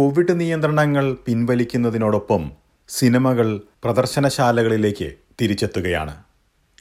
Covid നിയന്ത്രണങ്ങൾ പിൻവലിക്കുന്നതിനോടൊപ്പം സിനിമകൾ പ്രദർശനശാലകളിലേക്ക് തിരിച്ചെത്തുകയാണ്.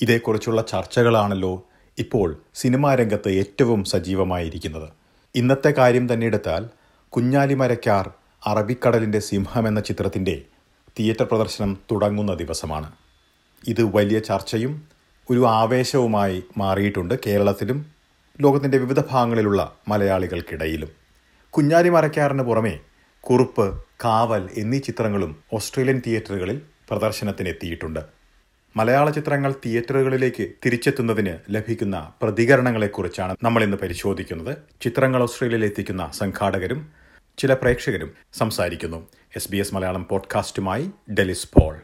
ഇതേക്കുറിച്ചുള്ള ചർച്ചകളാണല്ലോ ഇപ്പോൾ സിനിമാ രംഗത്ത് ഏറ്റവും സജീവമായിരിക്കുന്നത്. ഇന്നത്തെ കാര്യം തന്നെ എടുത്താൽ കുഞ്ഞാലിമരക്കാർ അറബിക്കടലിന്റെ സിംഹം എന്ന ചിത്രത്തിന്റെ തിയേറ്റർ പ്രദർശനം തുടങ്ങുന്ന ദിവസമാണ്. ഇത് വലിയ ചർച്ചയും ഒരു ആവേശവുമായി മാറിയിട്ടുണ്ട് കേരളത്തിലും ലോകത്തിന്റെ വിവിധ ഭാഗങ്ങളിലുള്ള മലയാളികൾക്കിടയിലും. കുഞ്ഞാലി മരക്കാറിന് പുറമെ കുറുപ്പ് കാവൽ എന്നീ ചിത്രങ്ങളും ഓസ്ട്രേലിയൻ തിയേറ്ററുകളിൽ പ്രദർശനത്തിനെത്തിയിട്ടുണ്ട്. മലയാള ചിത്രങ്ങൾ തിയേറ്ററുകളിലേക്ക് തിരിച്ചെത്തുന്നതിന് ലഭിക്കുന്ന പ്രതികരണങ്ങളെക്കുറിച്ചാണ് നമ്മൾ ഇന്ന് പരിശോധിക്കുന്നത്. ചിത്രങ്ങൾ ഓസ്ട്രേലിയയിൽ എത്തിക്കുന്ന സംഘാടകരും ചില പ്രേക്ഷകരും സംസാരിക്കുന്നു. എസ് ബി എസ് മലയാളം പോഡ്കാസ്റ്റുമായി ഡെലിസ് പോൾ.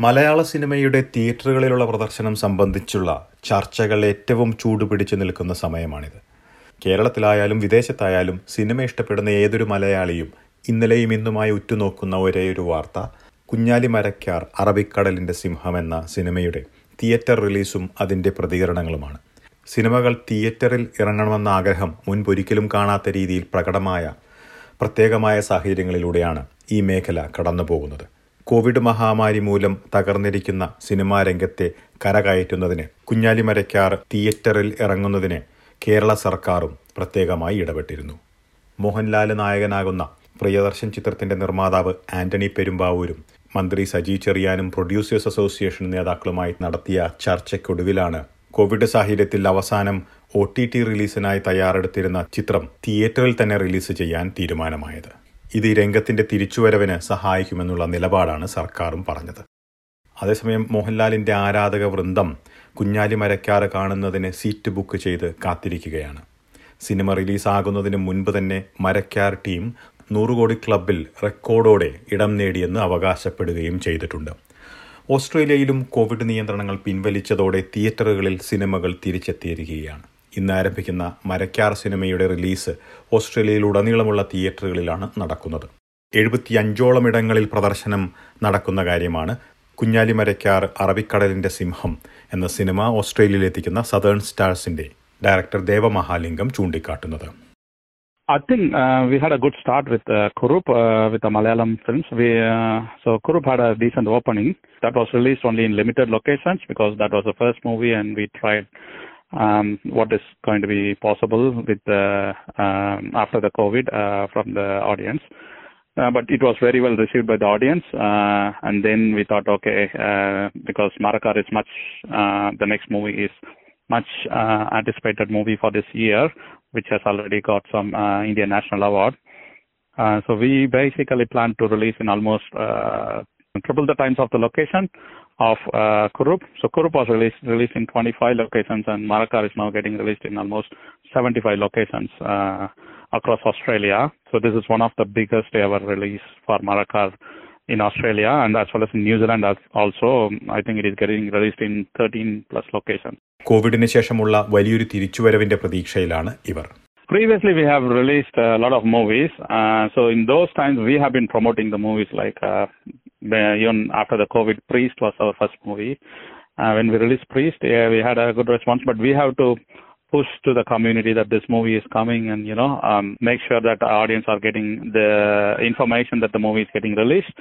മലയാള സിനിമയുടെ തിയേറ്ററുകളിലുള്ള പ്രദർശനം സംബന്ധിച്ചുള്ള ചർച്ചകൾ ഏറ്റവും ചൂടുപിടിച്ചു നിൽക്കുന്ന സമയമാണിത്. കേരളത്തിലായാലും വിദേശത്തായാലും സിനിമ ഇഷ്ടപ്പെടുന്ന ഏതൊരു മലയാളിയും ഇന്നലെയും ഇന്നുമായി ഉറ്റുനോക്കുന്ന ഒരേയൊരു ഒരു വാർത്ത കുഞ്ഞാലി മരക്കാർ അറബിക്കടലിന്റെ സിംഹം എന്ന സിനിമയുടെ തിയേറ്റർ റിലീസും അതിന്റെ പ്രതികരണങ്ങളുമാണ്. സിനിമകൾ തിയേറ്ററിൽ ഇറങ്ങണമെന്ന ആഗ്രഹം മുൻപൊരിക്കലും കാണാത്ത രീതിയിൽ പ്രകടമായ പ്രത്യേകമായ സാഹചര്യങ്ങളിലൂടെയാണ് ഈ മേഖല കടന്നു പോകുന്നത് കോവിഡ് മഹാമാരി മൂലം തകർന്നിരിക്കുന്ന സിനിമാ രംഗത്തെ കരകയറ്റുന്നതിന് കുഞ്ഞാലി മരക്കാർ തിയേറ്ററിൽ ഇറങ്ങുന്നതിന് കേരള സർക്കാരും പ്രത്യേകമായി ഇടപെട്ടിരുന്നു. മോഹൻലാൽ നായകനാകുന്ന പ്രിയദർശൻ ചിത്രത്തിന്റെ നിർമ്മാതാവ് ആന്റണി പെരുമ്പാവൂരും മന്ത്രി സജി ചെറിയാനും പ്രൊഡ്യൂസേഴ്സ് അസോസിയേഷൻ നേതാക്കളുമായി നടത്തിയ ചർച്ചയ്ക്കൊടുവിലാണ് കോവിഡ് സാഹചര്യത്തിൽ അവസാനം ഒ ടി ടി റിലീസിനായി തയ്യാറെടുത്തിരുന്ന ചിത്രം തിയേറ്ററിൽ തന്നെ റിലീസ് ചെയ്യാൻ തീരുമാനമായത്. ഇത് രംഗത്തിന്റെ തിരിച്ചുവരവിന് സഹായിക്കുമെന്നുള്ള നിലപാടാണ് സർക്കാരും പറഞ്ഞത്. അതേസമയം മോഹൻലാലിന്റെ ആരാധക വൃന്ദം കുഞ്ഞാലി മരക്കാറ് കാണുന്നതിന് സീറ്റ് ബുക്ക് ചെയ്ത് കാത്തിരിക്കുകയാണ്. സിനിമ റിലീസാകുന്നതിന് മുൻപ് തന്നെ മരക്കാർ ടീം നൂറുകോടി ക്ലബിൽ റെക്കോർഡോടെ ഇടം നേടിയെന്ന് അവകാശപ്പെടുകയും ചെയ്തിട്ടുണ്ട്. ഓസ്ട്രേലിയയിലും കോവിഡ് നിയന്ത്രണങ്ങൾ പിൻവലിച്ചതോടെ തിയേറ്ററുകളിൽ സിനിമകൾ തിരിച്ചെത്തിയിരിക്കുകയാണ്. ഇന്ന് ആരംഭിക്കുന്ന മരക്കാർ സിനിമയുടെ റിലീസ് ഓസ്ട്രേലിയയിലുടനീളമുള്ള തിയേറ്ററുകളിലാണ് നടക്കുന്നത്. എഴുപത്തിയഞ്ചോളം ഇടങ്ങളിൽ പ്രദർശനം നടക്കുന്ന കാര്യമാണ് കുഞ്ഞാലി മരക്കാർ അറബിക്കടലിന്റെ സിംഹം എന്ന സിനിമ ഓസ്ട്രേലിയയിൽ എത്തിക്കുന്ന സദേൺ സ്റ്റാർസിന്റെ ഡയറക്ടർ ദേവമഹാലിംഗം ചൂണ്ടിക്കാട്ടുന്നത് I think uh, we had a good start with uh, Kurup, uh, with the Malayalam films. We uh, so Kurup had a decent opening. That was released only in limited locations because that was the first movie, and we tried um, what is going to be possible with the um, after the COVID uh, from the audience. Uh, but it was very well received by the audience, uh, and then we thought, okay, uh, because Marakar is much, uh, the next movie is much uh, anticipated movie for this year, which has already got some uh, Indian National Award. So we basically plan to release in almost triple the times of the location of uh, Kurup. So Kurup was released released in 25 locations, and Marakar is now getting released in almost 75 locations uh, across Australia. So this is one of the biggest ever release for Marakar in Australia and as well as in New Zealand as also. I think it is getting released in 13 plus locations. കോവിഡിന് ശേഷമുള്ള വലിയൊരു തിരിച്ചുവരവിന്റെ പ്രതീക്ഷയിലാണ് ഇവർ Previously, we have released a lot of movies. Uh, so in those times, we have been promoting the movies like uh, the- even after the COVID, Priest was our first movie. Uh, when we released Priest, yeah, we had a good response, but we have to push to the community that this movie is coming and you know um, make sure that the audience are getting the information that the movie is getting released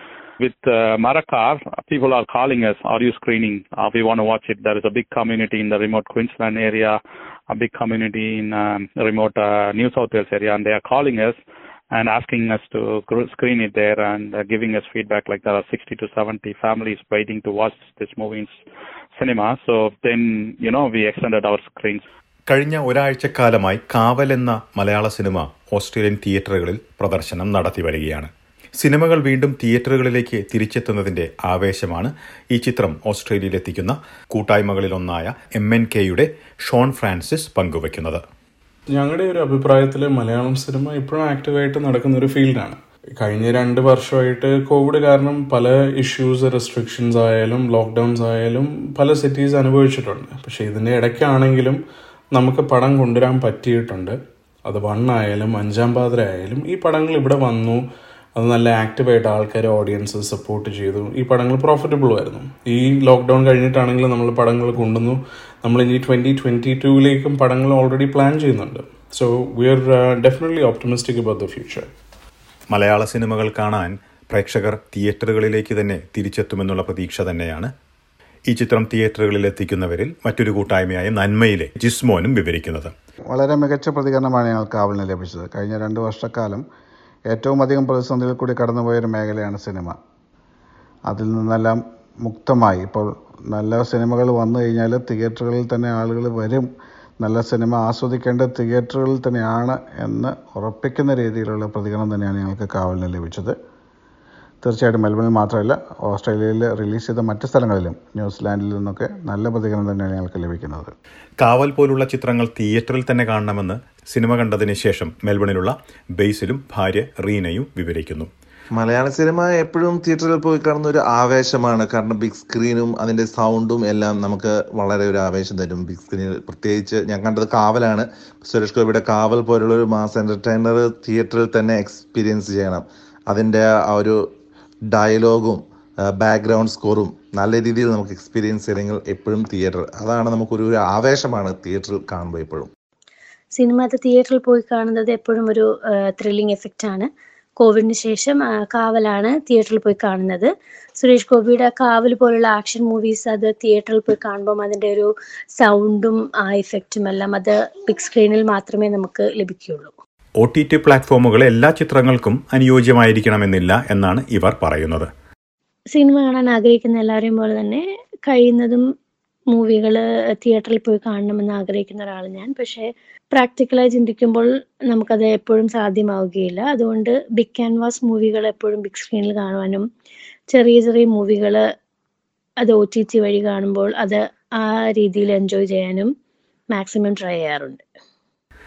with uh, Marakar, people are calling us, are you screening? Uh, we want to watch it. There is a big community in the remote Queensland area, a big community in um, remote uh, New South Wales area, and they are calling us and asking us to screen it there and uh, giving us feedback like there are 60 to 70 families waiting to watch this movie in cinema. So then, you know, we extended our screens. കഴിഞ്ഞ ഒരാഴ്ചക്കാലമായി കാവൽ എന്ന മലയാള cinema Australian തിയേറ്ററുകളിൽ പ്രദർശനം നടത്തി വരികയാണ് സിനിമകൾ വീണ്ടും തിയേറ്ററുകളിലേക്ക് തിരിച്ചെത്തുന്നതിന്റെ ആവേശമാണ് ഈ ചിത്രം ഓസ്ട്രേലിയയിൽ എത്തിക്കുന്ന കൂട്ടായ്മകളിലൊന്നായ എം എൻ കെയുടെ ഷോൺ ഫ്രാൻസിസ് പങ്കുവയ്ക്കുന്നത് ഞങ്ങളുടെ ഒരു അഭിപ്രായത്തിൽ മലയാളം സിനിമ ഇപ്പോഴും ആക്റ്റീവായിട്ട് നടക്കുന്ന ഒരു ഫീൽഡാണ് കഴിഞ്ഞ രണ്ട് വർഷമായിട്ട് കോവിഡ് കാരണം പല ഇഷ്യൂസ് റെസ്ട്രിക്ഷൻസ് ആയാലും ലോക്ക്ഡൗൺസ് ആയാലും പല സിറ്റീസ് അനുഭവിച്ചിട്ടുണ്ട്. പക്ഷേ ഇതിന്റെ ഇടയ്ക്കാണെങ്കിലും നമുക്ക് പടം കൊണ്ടുവരാൻ പറ്റിയിട്ടുണ്ട്. അത് വണ്ണായാലും അഞ്ചാം പാതിര ആയാലും ഈ പടങ്ങൾ ഇവിടെ വന്നു. അത് നല്ല ആക്റ്റീവായിട്ട് ആൾക്കാർ ഓഡിയൻസ് സപ്പോർട്ട് ചെയ്തു. ഈ പടങ്ങൾ പ്രോഫിറ്റബിൾ ആയിരുന്നു. ഈ ലോക്ക്ഡൗൺ കഴിഞ്ഞിട്ടാണെങ്കിൽ നമ്മൾ പടങ്ങൾ കൊണ്ടുവന്നു. നമ്മൾ ഇനി ട്വന്റി ട്വന്റി ടൂവിലേക്കും പടങ്ങൾ ഓൾറെഡി പ്ലാൻ ചെയ്യുന്നുണ്ട്. So we are definitely optimistic about the future Malayala സിനിമകൾ കാണാൻ പ്രേക്ഷകർ തിയേറ്ററുകളിലേക്ക് തന്നെ തിരിച്ചെത്തുമെന്നുള്ള പ്രതീക്ഷ തന്നെയാണ്. ഈ ചിത്രം തിയേറ്ററുകളിൽ എത്തിക്കുന്നവരിൽ മറ്റൊരു കൂട്ടായ്മയായ നന്മയിലെ ജിസ്മോനും വിവരിക്കുന്നത്. വളരെ മികച്ച പ്രതികരണമാണ് ഞങ്ങൾക്ക് ആവലിന് ലഭിച്ചത്. കഴിഞ്ഞ രണ്ട് വർഷക്കാലം ഏറ്റവും അധികം പ്രതിസന്ധികൾ കൂടി കടന്നുപോയൊരു മേഖലയാണ് സിനിമ. അതിൽ നിന്നെല്ലാം മുക്തമായി. ഇപ്പോൾ നല്ല സിനിമകൾ വന്നു കഴിഞ്ഞാൽ തിയേറ്ററുകളിൽ തന്നെ ആളുകൾ വരും. നല്ല സിനിമ ആസ്വദിക്കേണ്ട തിയേറ്ററുകളിൽ തന്നെയാണ് എന്ന് ഉറപ്പിക്കുന്ന രീതിയിലുള്ള പ്രതികരണം തന്നെയാണ് ഞങ്ങൾക്ക് കാവലിന് ലഭിച്ചത്. തീർച്ചയായിട്ടും മെൽബണിൽ മാത്രമല്ല ഓസ്ട്രേലിയയിൽ റിലീസ് ചെയ്ത മറ്റ് സ്ഥലങ്ങളിലും ന്യൂസിലാൻഡിൽ നിന്നൊക്കെ നല്ല പ്രതികരണം തന്നെയാണ് ഞങ്ങൾക്ക് ലഭിക്കുന്നത്. കാവൽ പോലുള്ള ചിത്രങ്ങൾ തിയേറ്ററിൽ തന്നെ കാണണമെന്ന് സിനിമ കണ്ടതിന് ശേഷം മെൽബണിലുള്ള ബെയ്സിലും ഭാര്യ റീനയും വിവരിക്കുന്നു. മലയാള സിനിമ എപ്പോഴും തിയേറ്ററിൽ പോയി കാണുന്ന ഒരു ആവേശമാണ്. കാരണം ബിഗ് സ്ക്രീനും അതിന്റെ സൗണ്ടും എല്ലാം നമുക്ക് വളരെ ഒരു ആവേശം തരും. ബിഗ് സ്ക്രീനിൽ പ്രത്യേകിച്ച് ഞാൻ കണ്ടത് കാവലാണ്. സുരേഷ് ഗോപിയുടെ കാവൽ പോലുള്ള ഒരു മാസ് എന്റർടൈനർ തിയേറ്ററിൽ തന്നെ എക്സ്പീരിയൻസ് ചെയ്യണം. അതിന്റെ ആ ഒരു ഡയലോഗും ബാക്ക്ഗ്രൗണ്ട് സ്കോറും നല്ല രീതിയിൽ നമുക്ക് എക്സ്പീരിയൻസ് ചെയ്യണമെങ്കിൽ എപ്പോഴും തിയേറ്റർ. അതാണ് നമുക്കൊരു ആവേശമാണ് തിയേറ്ററിൽ കാണുമ്പോൾ എപ്പോഴും. സിനിമ അത് തിയേറ്ററിൽ പോയി കാണുന്നത് എപ്പോഴും ഒരു ത്രില്ലിംഗ് എഫക്റ്റ് ആണ്. കോവിഡിന് ശേഷം കാവലാണ് തിയേറ്ററിൽ പോയി കാണുന്നത്. സുരേഷ് ഗോപിയുടെ കാവൽ പോലുള്ള ആക്ഷൻ മൂവീസ് അത് തിയേറ്ററിൽ പോയി കാണുമ്പോൾ അതിന്റെ ഒരു സൗണ്ടും ആ ഇഫക്റ്റും എല്ലാം അത് ബിഗ് സ്ക്രീനിൽ മാത്രമേ നമുക്ക് ലഭിക്കുകയുള്ളൂ. ഒ ടി ടി പ്ലാറ്റ്ഫോമുകൾ എല്ലാ ചിത്രങ്ങൾക്കും അനുയോജ്യമായിരിക്കണമെന്നില്ല എന്നാണ് ഇവർ പറയുന്നത്. സിനിമ കാണാൻ ആഗ്രഹിക്കുന്ന എല്ലാവരെയും പോലെ തന്നെ കഴിയുന്നതും മൂവികൾ തിയേറ്ററിൽ പോയി കാണണമെന്ന് ആഗ്രഹിക്കുന്ന ഒരാൾ ഞാൻ. പക്ഷേ പ്രാക്ടിക്കലായി ചിന്തിക്കുമ്പോൾ നമുക്കത് എപ്പോഴും സാധ്യമാവുകയില്ല. അതുകൊണ്ട് ബിഗ് ക്യാൻവാസ് മൂവികൾ എപ്പോഴും ബിഗ് സ്ക്രീനിൽ കാണുവാനും ചെറിയ ചെറിയ മൂവികൾ അത് ഒ ടി ടി വഴി കാണുമ്പോൾ അത് ആ രീതിയിൽ എൻജോയ് ചെയ്യാനും മാക്സിമം ട്രൈ ചെയ്യാറുണ്ട്.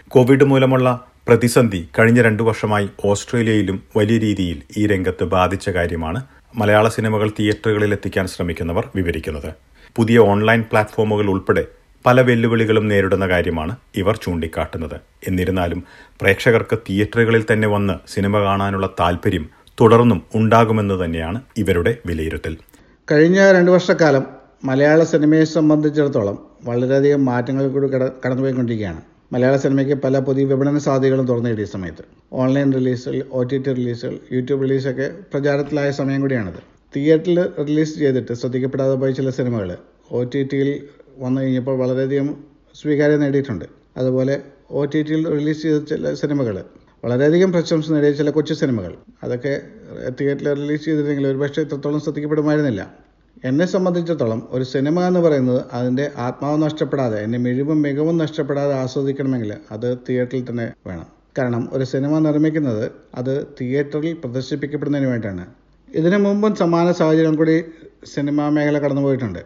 കോവിഡ് മൂലമുള്ള പ്രതിസന്ധി കഴിഞ്ഞ രണ്ടു വർഷമായി ഓസ്ട്രേലിയയിലും വലിയ രീതിയിൽ ഈ രംഗത്ത് ബാധിച്ച കാര്യമാണ് മലയാള സിനിമകൾ തിയേറ്ററുകളിൽ എത്തിക്കാൻ ശ്രമിക്കുന്നവർ വിവരിക്കുന്നത്. പുതിയ ഓൺലൈൻ പ്ലാറ്റ്ഫോമുകൾ ഉൾപ്പെടെ പല വെല്ലുവിളികളും നേരിടുന്ന കാര്യമാണ് ഇവർ ചൂണ്ടിക്കാട്ടുന്നത്. എന്നിരുന്നാലും പ്രേക്ഷകർക്ക് തിയേറ്ററുകളിൽ തന്നെ വന്ന് സിനിമ കാണാനുള്ള താല്പര്യം തുടർന്നും ഉണ്ടാകുമെന്ന് തന്നെയാണ് ഇവരുടെ വിലയിരുത്തൽ. കഴിഞ്ഞ രണ്ട് വർഷക്കാലം മലയാള സിനിമയെ സംബന്ധിച്ചിടത്തോളം വളരെയധികം മാറ്റങ്ങൾ കൂടി കട കടന്നുപോയിക്കൊണ്ടിരിക്കുകയാണ്. മലയാള സിനിമയ്ക്ക് പല പുതിയ വിപണന സാധ്യതകളും തുറന്നു കിട്ടിയ സമയത്ത്. ഓൺലൈൻ റിലീസുകൾ ഒ ടി ടി റിലീസുകൾ യൂട്യൂബ് റിലീസൊക്കെ പ്രചാരത്തിലായ സമയം കൂടിയാണിത്. തിയേറ്ററിൽ റിലീസ് ചെയ്തിട്ട് ശ്രദ്ധിക്കപ്പെടാതെ പോയ ചില സിനിമകൾ ഒ ടി ടിയിൽ വന്നു കഴിഞ്ഞപ്പോൾ വളരെയധികം സ്വീകാര്യത നേടിയിട്ടുണ്ട്. അതുപോലെ ഒ ടി ടിയിൽ റിലീസ് ചെയ്ത ചില സിനിമകൾ വളരെയധികം പ്രശംസ നേടിയ ചില കൊച്ചു സിനിമകൾ അതൊക്കെ തിയേറ്ററിൽ റിലീസ് ചെയ്തിരുന്നെങ്കിൽ ഒരുപക്ഷെ ഇത്രത്തോളം ശ്രദ്ധിക്കപ്പെടുമായിരുന്നില്ല. എന്നെ സംബന്ധിച്ചിടത്തോളം ഒരു സിനിമ എന്ന് പറയുന്നത് അതിന്റെ ആത്മാവ് നഷ്ടപ്പെടാതെ എന്റെ മിഴിവും മികവും നഷ്ടപ്പെടാതെ ആസ്വദിക്കണമെങ്കിൽ അത് തിയേറ്ററിൽ തന്നെ വേണം. കാരണം ഒരു സിനിമ നിർമ്മിക്കുന്നത് അത് തിയേറ്ററിൽ പ്രദർശിപ്പിക്കപ്പെടുന്നതിന് വേണ്ടിയാണ്. ഇതിനു മുമ്പും സമാന സാഹചര്യം കൂടി സിനിമാ മേഖല കടന്നുപോയിട്ടുണ്ട്.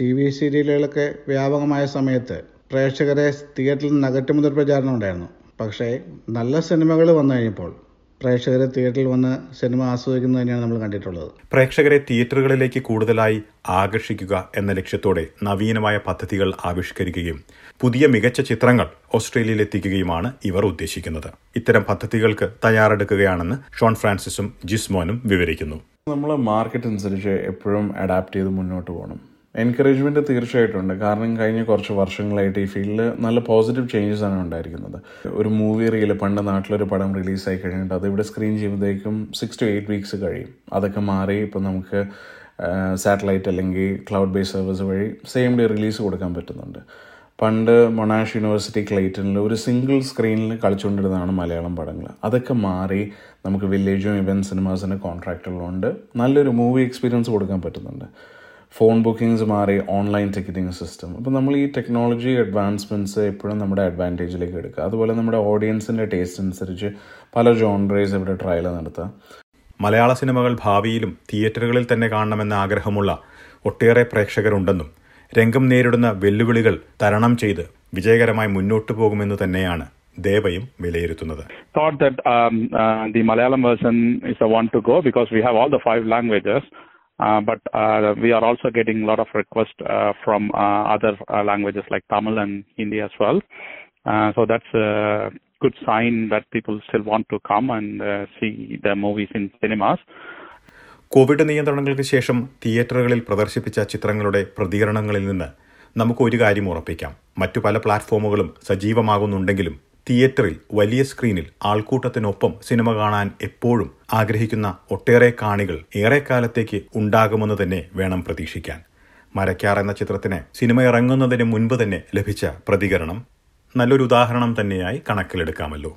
ടി വി സീരിയലുകളൊക്കെ വ്യാപകമായ സമയത്ത് പ്രേക്ഷകരെ തിയേറ്ററിൽ നിന്ന് അകറ്റുമെന്നൊരു പ്രചാരണം ഉണ്ടായിരുന്നു. പക്ഷേ നല്ല സിനിമകൾ വന്നു കഴിഞ്ഞപ്പോൾ പ്രേക്ഷകരെ തിയേറ്ററിൽ വന്ന് സിനിമ ആസ്വദിക്കുന്നത് തന്നെയാണ് നമ്മൾ കണ്ടിട്ടുള്ളത്. പ്രേക്ഷകരെ തിയേറ്ററുകളിലേക്ക് കൂടുതലായി ആകർഷിക്കുക എന്ന ലക്ഷ്യത്തോടെ നവീനമായ പദ്ധതികൾ ആവിഷ്കരിക്കുകയും പുതിയ മികച്ച ചിത്രങ്ങൾ ഓസ്ട്രേലിയയിൽ എത്തിക്കുകയുമാണ് ഇവർ ഉദ്ദേശിക്കുന്നത്. ഇത്തരം പദ്ധതികൾക്ക് തയ്യാറെടുക്കുകയാണെന്ന് ഷോൺ ഫ്രാൻസിസും ജിസ്മോനും വിവരിക്കുന്നു. നമ്മൾ മാർക്കറ്റ് അനുസരിച്ച് എപ്പോഴും അഡാപ്റ്റ് ചെയ്ത് മുന്നോട്ട് പോകണം. എൻകറേജ്മെന്റ് തീർച്ചയായിട്ടും ഉണ്ട് കാരണം കഴിഞ്ഞ കുറച്ച് വർഷങ്ങളായിട്ട് ഈ ഫീൽഡിൽ നല്ല പോസിറ്റീവ് ചേഞ്ചസ് ആണ് ഉണ്ടായിരിക്കുന്നത്. ഒരു മൂവി റീൽ പണ്ട് നാട്ടിലൊരു പടം റിലീസായി കഴിഞ്ഞിട്ട് അത് ഇവിടെ സ്ക്രീൻ ചെയ്യുമ്പോഴത്തേക്കും സിക്സ് ടു എയ്റ്റ് വീക്സ് കഴിയും. അതൊക്കെ മാറി ഇപ്പം നമുക്ക് സാറ്റലൈറ്റ് അല്ലെങ്കിൽ ക്ലൗഡ് ബേസ് സർവീസ് വഴി സെയിം ഡേ റിലീസ് കൊടുക്കാൻ പറ്റുന്നുണ്ട്. പണ്ട് മൊണാഷ് യൂണിവേഴ്സിറ്റി ക്ലൈറ്റനിൽ ഒരു സിംഗിൾ സ്ക്രീനിൽ കളിച്ചുകൊണ്ടിരുന്നതാണ് മലയാളം പടങ്ങൾ അതൊക്കെ മാറി നമുക്ക് വില്ലേജും ഇവന്റ് സിനിമാസിന് കോൺട്രാക്റ്റുകളുണ്ട് നല്ലൊരു മൂവി എക്സ്പീരിയൻസ് കൊടുക്കാൻ പറ്റുന്നുണ്ട്. ഫോൺ ബുക്കിങ്സ് മാറി ഓൺലൈൻ ടിക്കറ്റിംഗ് സിസ്റ്റം അപ്പോൾ നമ്മൾ ഈ ടെക്നോളജി അഡ്വാൻസ്മെന്റ്സ് എപ്പോഴും നമ്മുടെ അഡ്വാന്റേജിലേക്ക് എടുക്കുക. അതുപോലെ നമ്മുടെ ഓഡിയൻസിന്റെ ടേസ്റ്റ് അനുസരിച്ച് പല ജോൺറേസ് ഇവിടെ ട്രയൽ നടത്തുക മലയാള സിനിമകൾ ഭാവിയിലും തിയേറ്ററുകളിൽ തന്നെ കാണണമെന്ന ആഗ്രഹമുള്ള ഒട്ടേറെ പ്രേക്ഷകരുണ്ടെന്നും രംഗം നേരിടുന്ന വെല്ലുവിളികൾ തരണം ചെയ്ത് വിജയകരമായി മുന്നോട്ടു പോകുമെന്ന് തന്നെയാണ് ദേവയും വിലയിരുത്തുന്നത്. Thought that um, uh, the Malayalam version is the one to go because we have all the five languages. Uh, but uh, we are also getting a lot of requests uh, from uh, other uh, languages like Tamil and Hindi as well. Uh, so that's a good sign that people still want to come and uh, see the movies in cinemas. Covid നിയന്ത്രണങ്ങൾക്ക് ശേഷം തിയേറ്ററുകളിൽ പ്രദർശിപ്പിച്ച ചിത്രങ്ങളുടെ പ്രതികരണങ്ങളിൽ നിന്ന് നമുക്ക് ഒരു കാര്യം ഉറപ്പിക്കാം മറ്റു പല പ്ലാറ്റ്ഫോമുകളും സജീവമാകുന്നുണ്ടെങ്കിലും തിയേറ്ററിൽ വലിയ സ്ക്രീനിൽ ആൾക്കൂട്ടത്തിനൊപ്പം സിനിമ കാണാൻ എപ്പോഴും ആഗ്രഹിക്കുന്ന ഒട്ടേറെ കാണികൾ ഏറെക്കാലത്തേക്ക് ഉണ്ടാകുമെന്ന് തന്നെ വേണം പ്രതീക്ഷിക്കാൻ. മരക്കാർ എന്ന ചിത്രത്തിന് സിനിമ ഇറങ്ങുന്നതിന് മുൻപ് തന്നെ ലഭിച്ച പ്രതികരണം നല്ലൊരു ഉദാഹരണം തന്നെയായി കണക്കിലെടുക്കാമല്ലോ.